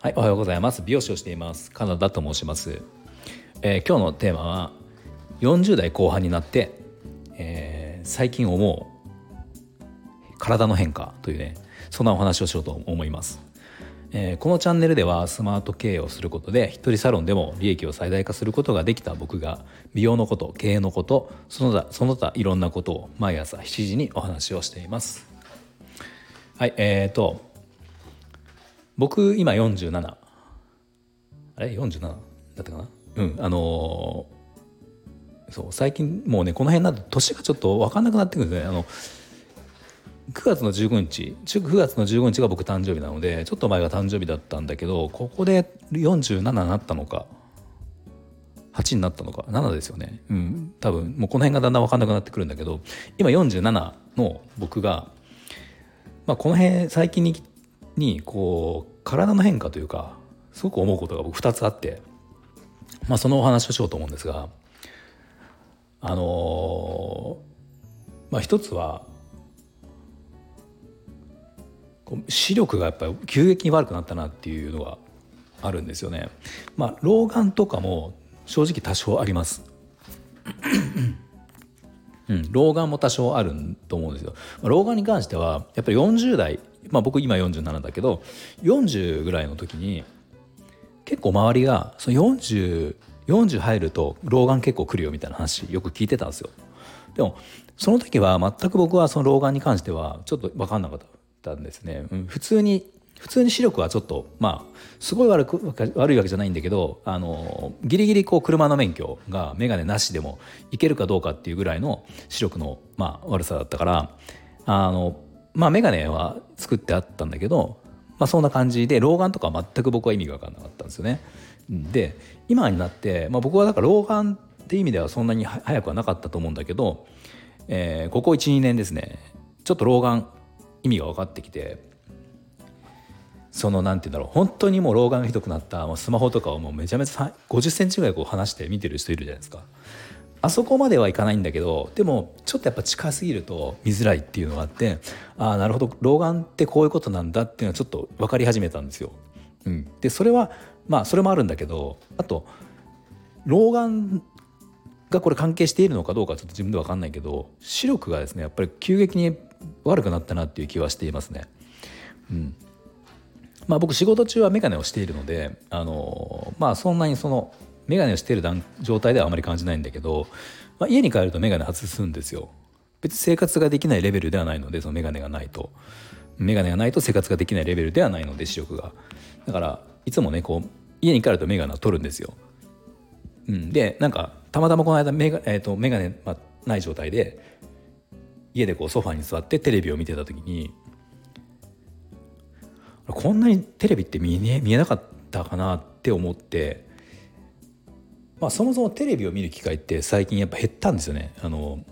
はい、おはようございます。美容師をしています。カナダと申します。えー、今日のテーマは40代後半になって、えー、最近思う体の変化というね、そんなお話をしようと思います。えー、このチャンネルではスマート経営をすることで一人サロンでも利益を最大化することができた僕が美容のこと経営のことその他その他いろんなことを毎朝7時にお話をしています。はいえーと僕今47あれ？47だったかな？うんあのー、そう最近もうねこの辺など年がちょっと分かんなくなってくるんですね。あの9月の15日9月の15日が僕誕生日なのでちょっと前が誕生日だったんだけどここで47になったのか8になったのか7ですよね。うん。多分もうこの辺がだんだん分かんなくなってくるんだけど今47の僕が、まあ、この辺最近ににこう体の変化というかすごく思うことが僕2つあって、まあ、そのお話をしようと思うんですがあのー、まあ一つは視力がやっぱり急激に悪くなったなっていうのがあるんですよね。まあ老眼とかも正直多少あります。うん、老眼も多少あると思うんですよ。まあ、老眼に関してはやっぱり40代、まあ、僕今47だけど40ぐらいの時に結構周りがその 40, 40入ると老眼結構来るよみたいな話よく聞いてたんですよ。でもその時は全く僕はその老眼に関してはちょっと分かんなかった。ったんですね、うん、普通に普通に視力はちょっとまあすごい悪く悪いわけじゃないんだけどあのギリギリこう車の免許が眼鏡なしでもいけるかどうかっていうぐらいの視力の、まあ、悪さだったからあのまあ眼鏡は作ってあったんだけど、まあ、そんな感じで老眼とか全く僕は意味が分かんなかったんですよね。で今になって、まあ、僕はだから老眼って意味ではそんなに早くはなかったと思うんだけど、えー、ここ12年ですねちょっと老眼意味が分かってきてそのなんて言うんだろう本当にもう老眼がひどくなったもうスマホとかをもうめちゃめちゃ50センチぐらいこう離して見てる人いるじゃないですかあそこまではいかないんだけどでもちょっとやっぱ近すぎると見づらいっていうのがあってああなるほど老眼ってこういうことなんだっていうのはちょっと分かり始めたんですよ。うん、でそれはまあそれもあるんだけどあと老眼がこれ関係しているのかどうかちょっと自分で分かんないけど視力がですねやっぱり急激に悪くなったなっていう気はしていますね。うんまあ、僕仕事中は眼鏡をしているのであのまあそんなにその眼鏡をしている状態ではあまり感じないんだけど、まあ、家に帰ると眼鏡外すんですよ。別に生活ができないレベルではないのでその眼鏡がないと眼鏡がないと生活ができないレベルではないので視力がだからいつもねこう家に帰ると眼鏡を取るんですよ。うん、でなんかたまたまこの間眼鏡,、えーと、眼鏡、まあ、ない状態で家でこうソファに座ってテレビを見てた時にこんなにテレビって見え見えなかったかなって思って、まあ、そもそもテレビを見る機会って最近やっぱ減ったんですよね。あの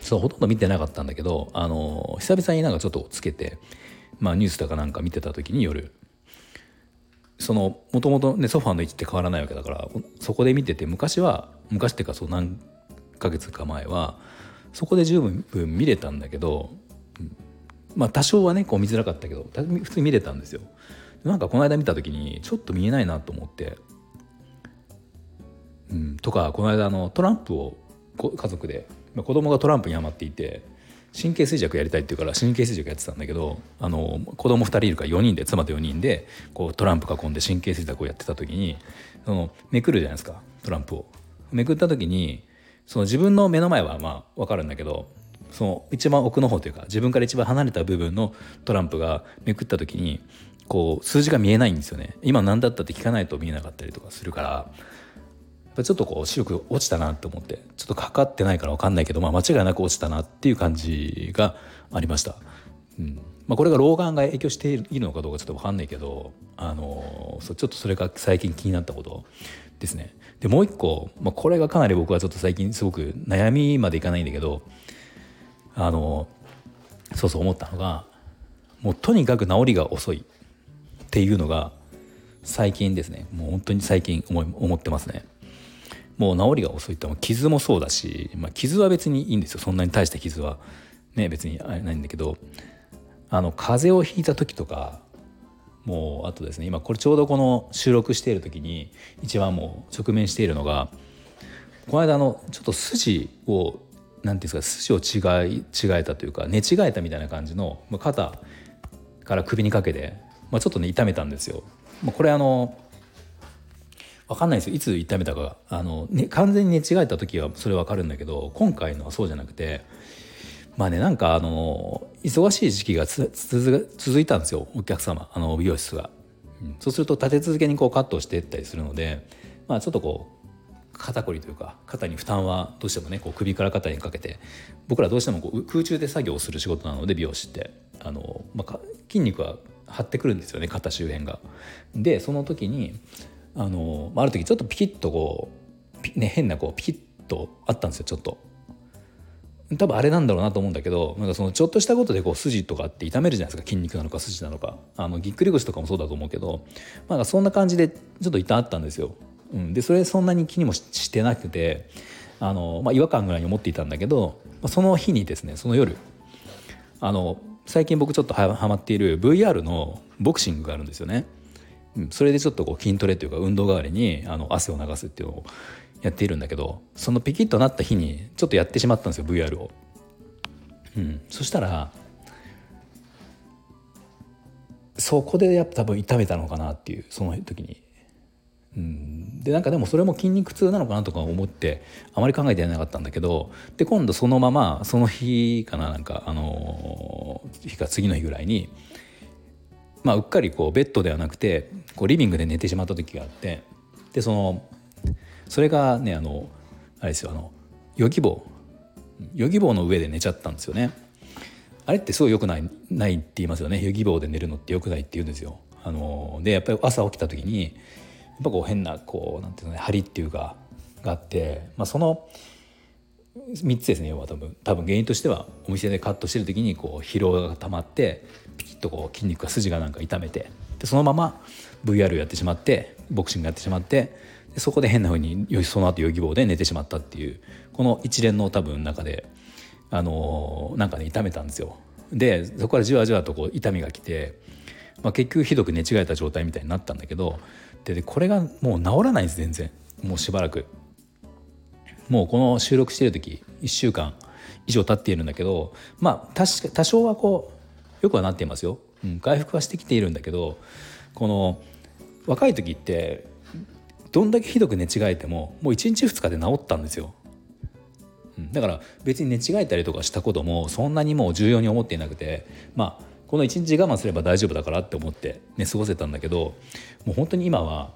そうほとんど見てなかったんだけどあの久々になんかちょっとつけて、まあ、ニュースとかなんか見てた時に夜そのもともとねソファーの位置って変わらないわけだからそこで見てて昔は昔っていうかそう何ヶ月か前はそこで十分見れたんだけど、まあ多少はねこう見づらかったけど普通に見れたんですよ。なんかこの間見た時にちょっと見えないなと思って、うん、とかこの間のトランプを家族で、まあ、子供がトランプにはまっていて神経衰弱やりたいって言うから神経衰弱やってたんだけどあの子供2人いるから4人で妻と4人でこうトランプ囲んで神経衰弱をやってた時にそのめくるじゃないですかトランプを。めくった時にその自分の目の前はまあ分かるんだけどその一番奥の方というか自分から一番離れた部分のトランプがめくった時にこう数字が見えないんですよね今何だったって聞かないと見えなかったりとかするからちょっとこう視力落ちたなと思ってちょっとかかってないから分かんないけど、まあ、間違いなく落ちたなっていう感じがありました。うんまあ、これが老眼が影響しているのかどうかちょっと分かんないけど、あのー、ちょっとそれが最近気になったことですね。でもう一個、まあ、これがかなり僕はちょっと最近すごく悩みまでいかないんだけどあのそうそう思ったのがもうとにかく治りが遅いっていうのが最近ですねもう本当に最近思い思ってますね。もう治りが遅いって傷もそうだし、まあ、傷は別にいいんですよそんなに大した傷はね別にあれないんだけどあの風邪をひいた時とかもうあとですね今これちょうどこの収録している時に一番もう直面しているのがこの間のちょっと筋を何ていうんですか筋を違い違えたというか寝違えたみたいな感じの肩から首にかけて、まあ、ちょっとね痛めたんですよ。まあ、これあの分かんないですよいつ痛めたかあの、ね、完全に寝違えた時はそれ分かるんだけど今回のはそうじゃなくてまあねなんかあの忙しい時期が続いたんですよお客様あの美容室が、うん、そうすると立て続けにこうカットしていったりするのでまあちょっとこう肩こりというか肩に負担はどうしてもねこう首から肩にかけて僕らどうしてもこう空中で作業をする仕事なので美容師ってあの、まあ、筋肉は張ってくるんですよね肩周辺が。でその時にあのある時ちょっとピキッとこう、ね、変なこうピキッとあったんですよちょっと。多分あれなんだろうなと思うんだけどなんかそのちょっとしたことでこう筋とかって痛めるじゃないですか筋肉なのか筋なのかあのぎっくり腰とかもそうだと思うけど、まあ、そんな感じでちょっと痛あったんですよ。うん、でそれそんなに気にもしてなくてあの、まあ、違和感ぐらいに思っていたんだけど、まあ、その日にですねその夜あの最近僕ちょっとはまっている VR のボクシングがあるんですよね。それでちょっとこう筋トレというか運動代わりにあの汗を流すっていうのをやっているんだけどそのピキッとなった日にちょっとやってしまったんですよ VR を。うん、そしたらそこでやっぱ多分痛めたのかなっていうその時に。うん、でなんかでもそれも筋肉痛なのかなとか思ってあまり考えてなかったんだけどで今度そのままその日かななんかあの日か次の日ぐらいにまあ、うっかりこうベッドではなくてこうリビングで寝てしまった時があってでそのそれがねあのあれですよあのヨギボーヨギボーの上で寝ちゃったんですよね。あれってすごい良くないないって言いますよね。ヨギボーで寝るのって良くないって言うんですよ。あのでやっぱり朝起きた時にやっぱこう変なこうなんていうのね張りっていうかがあって、まあ、その3つですね要は多分。多分原因としてはお店でカットしてる時にこう疲労が溜まってピキッとこう筋肉が筋がなんか痛めてでそのまま VR やってしまってボクシングやってしまってでそこで変な風にその後ヨギ棒で寝てしまったっていうこの一連の多分中であのー、なんかね痛めたんですよ。でそこからじわじわとこう痛みが来て、まあ、結局ひどく寝違えた状態みたいになったんだけどでこれがもう治らないんです全然もうしばらく。もうこの収録してる時1週間以上経っているんだけどまあ確か多少はこうよくはなっていますよ、うん、回復はしてきているんだけどこの若い時ってどんだけひどく寝違えてももう1日2日で治ったんですよ、だから別に寝違えたりとかしたこともそんなにもう重要に思っていなくてまあこの1日我慢すれば大丈夫だからって思って、ね、過ごせたんだけどもう本当に今は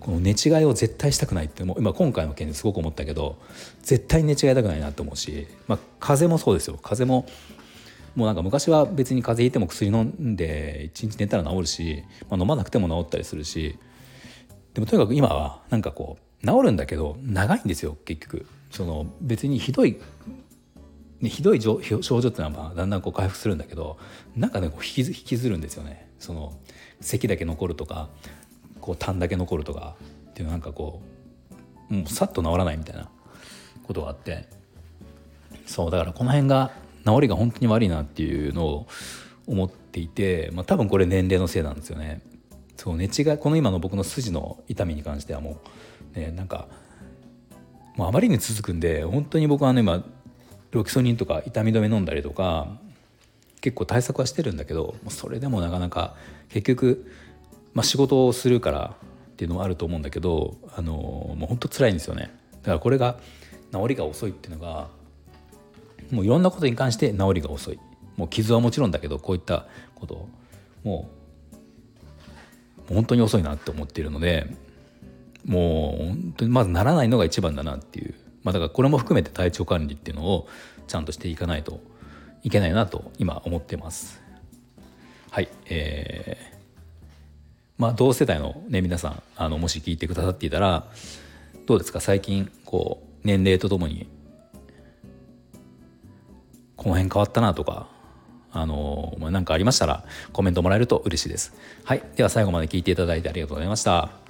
この寝違いを絶対したくないってもう。今今回の件ですごく思ったけど絶対寝違いたくないなと思うし、まあ、風邪もそうですよ。風邪ももうなんか昔は別に風邪ひいても薬飲んで1日寝たら治るし、まあ、飲まなくても治ったりするしでもとにかく今はなんかこう治るんだけど長いんですよ結局。その別にひどい、ね、ひどい症状っていうのはまあだんだんこう回復するんだけどなんかねこう引き引きずるんですよね。その咳だけ残るとかこう痰だけ残るとかっていうなんかこうもうさっと治らないみたいなことがあって。そうだからこの辺が治りが本当に悪いなっていうのを思っていて、まあ、多分これ年齢のせいなんですよね。そう寝違いこの今の僕の筋の痛みに関してはもうねなんかもうあまりに続くんで本当に僕はね今ロキソニンとか痛み止め飲んだりとか結構対策はしてるんだけどそれでもなかなか結局まあ、仕事をするからっていうのもあると思うんだけどあのもう本当辛いんですよね。だからこれが治りが遅いっていうのがもういろんなことに関して治りが遅い。もう傷はもちろんだけどこういったこともう本当に遅いなって思っているのでもう本当にまずならないのが一番だなっていう、まあ、だからこれも含めて体調管理っていうのをちゃんとしていかないといけないなと今思ってます。はい、えーまあ、同世代の、ね、皆さんあのもし聞いてくださっていたらどうですか？最近こう年齢とともにこの辺変わったなとかあの何かありましたらコメントもらえると嬉しいです。はい、では最後まで聞いていただいてありがとうございました。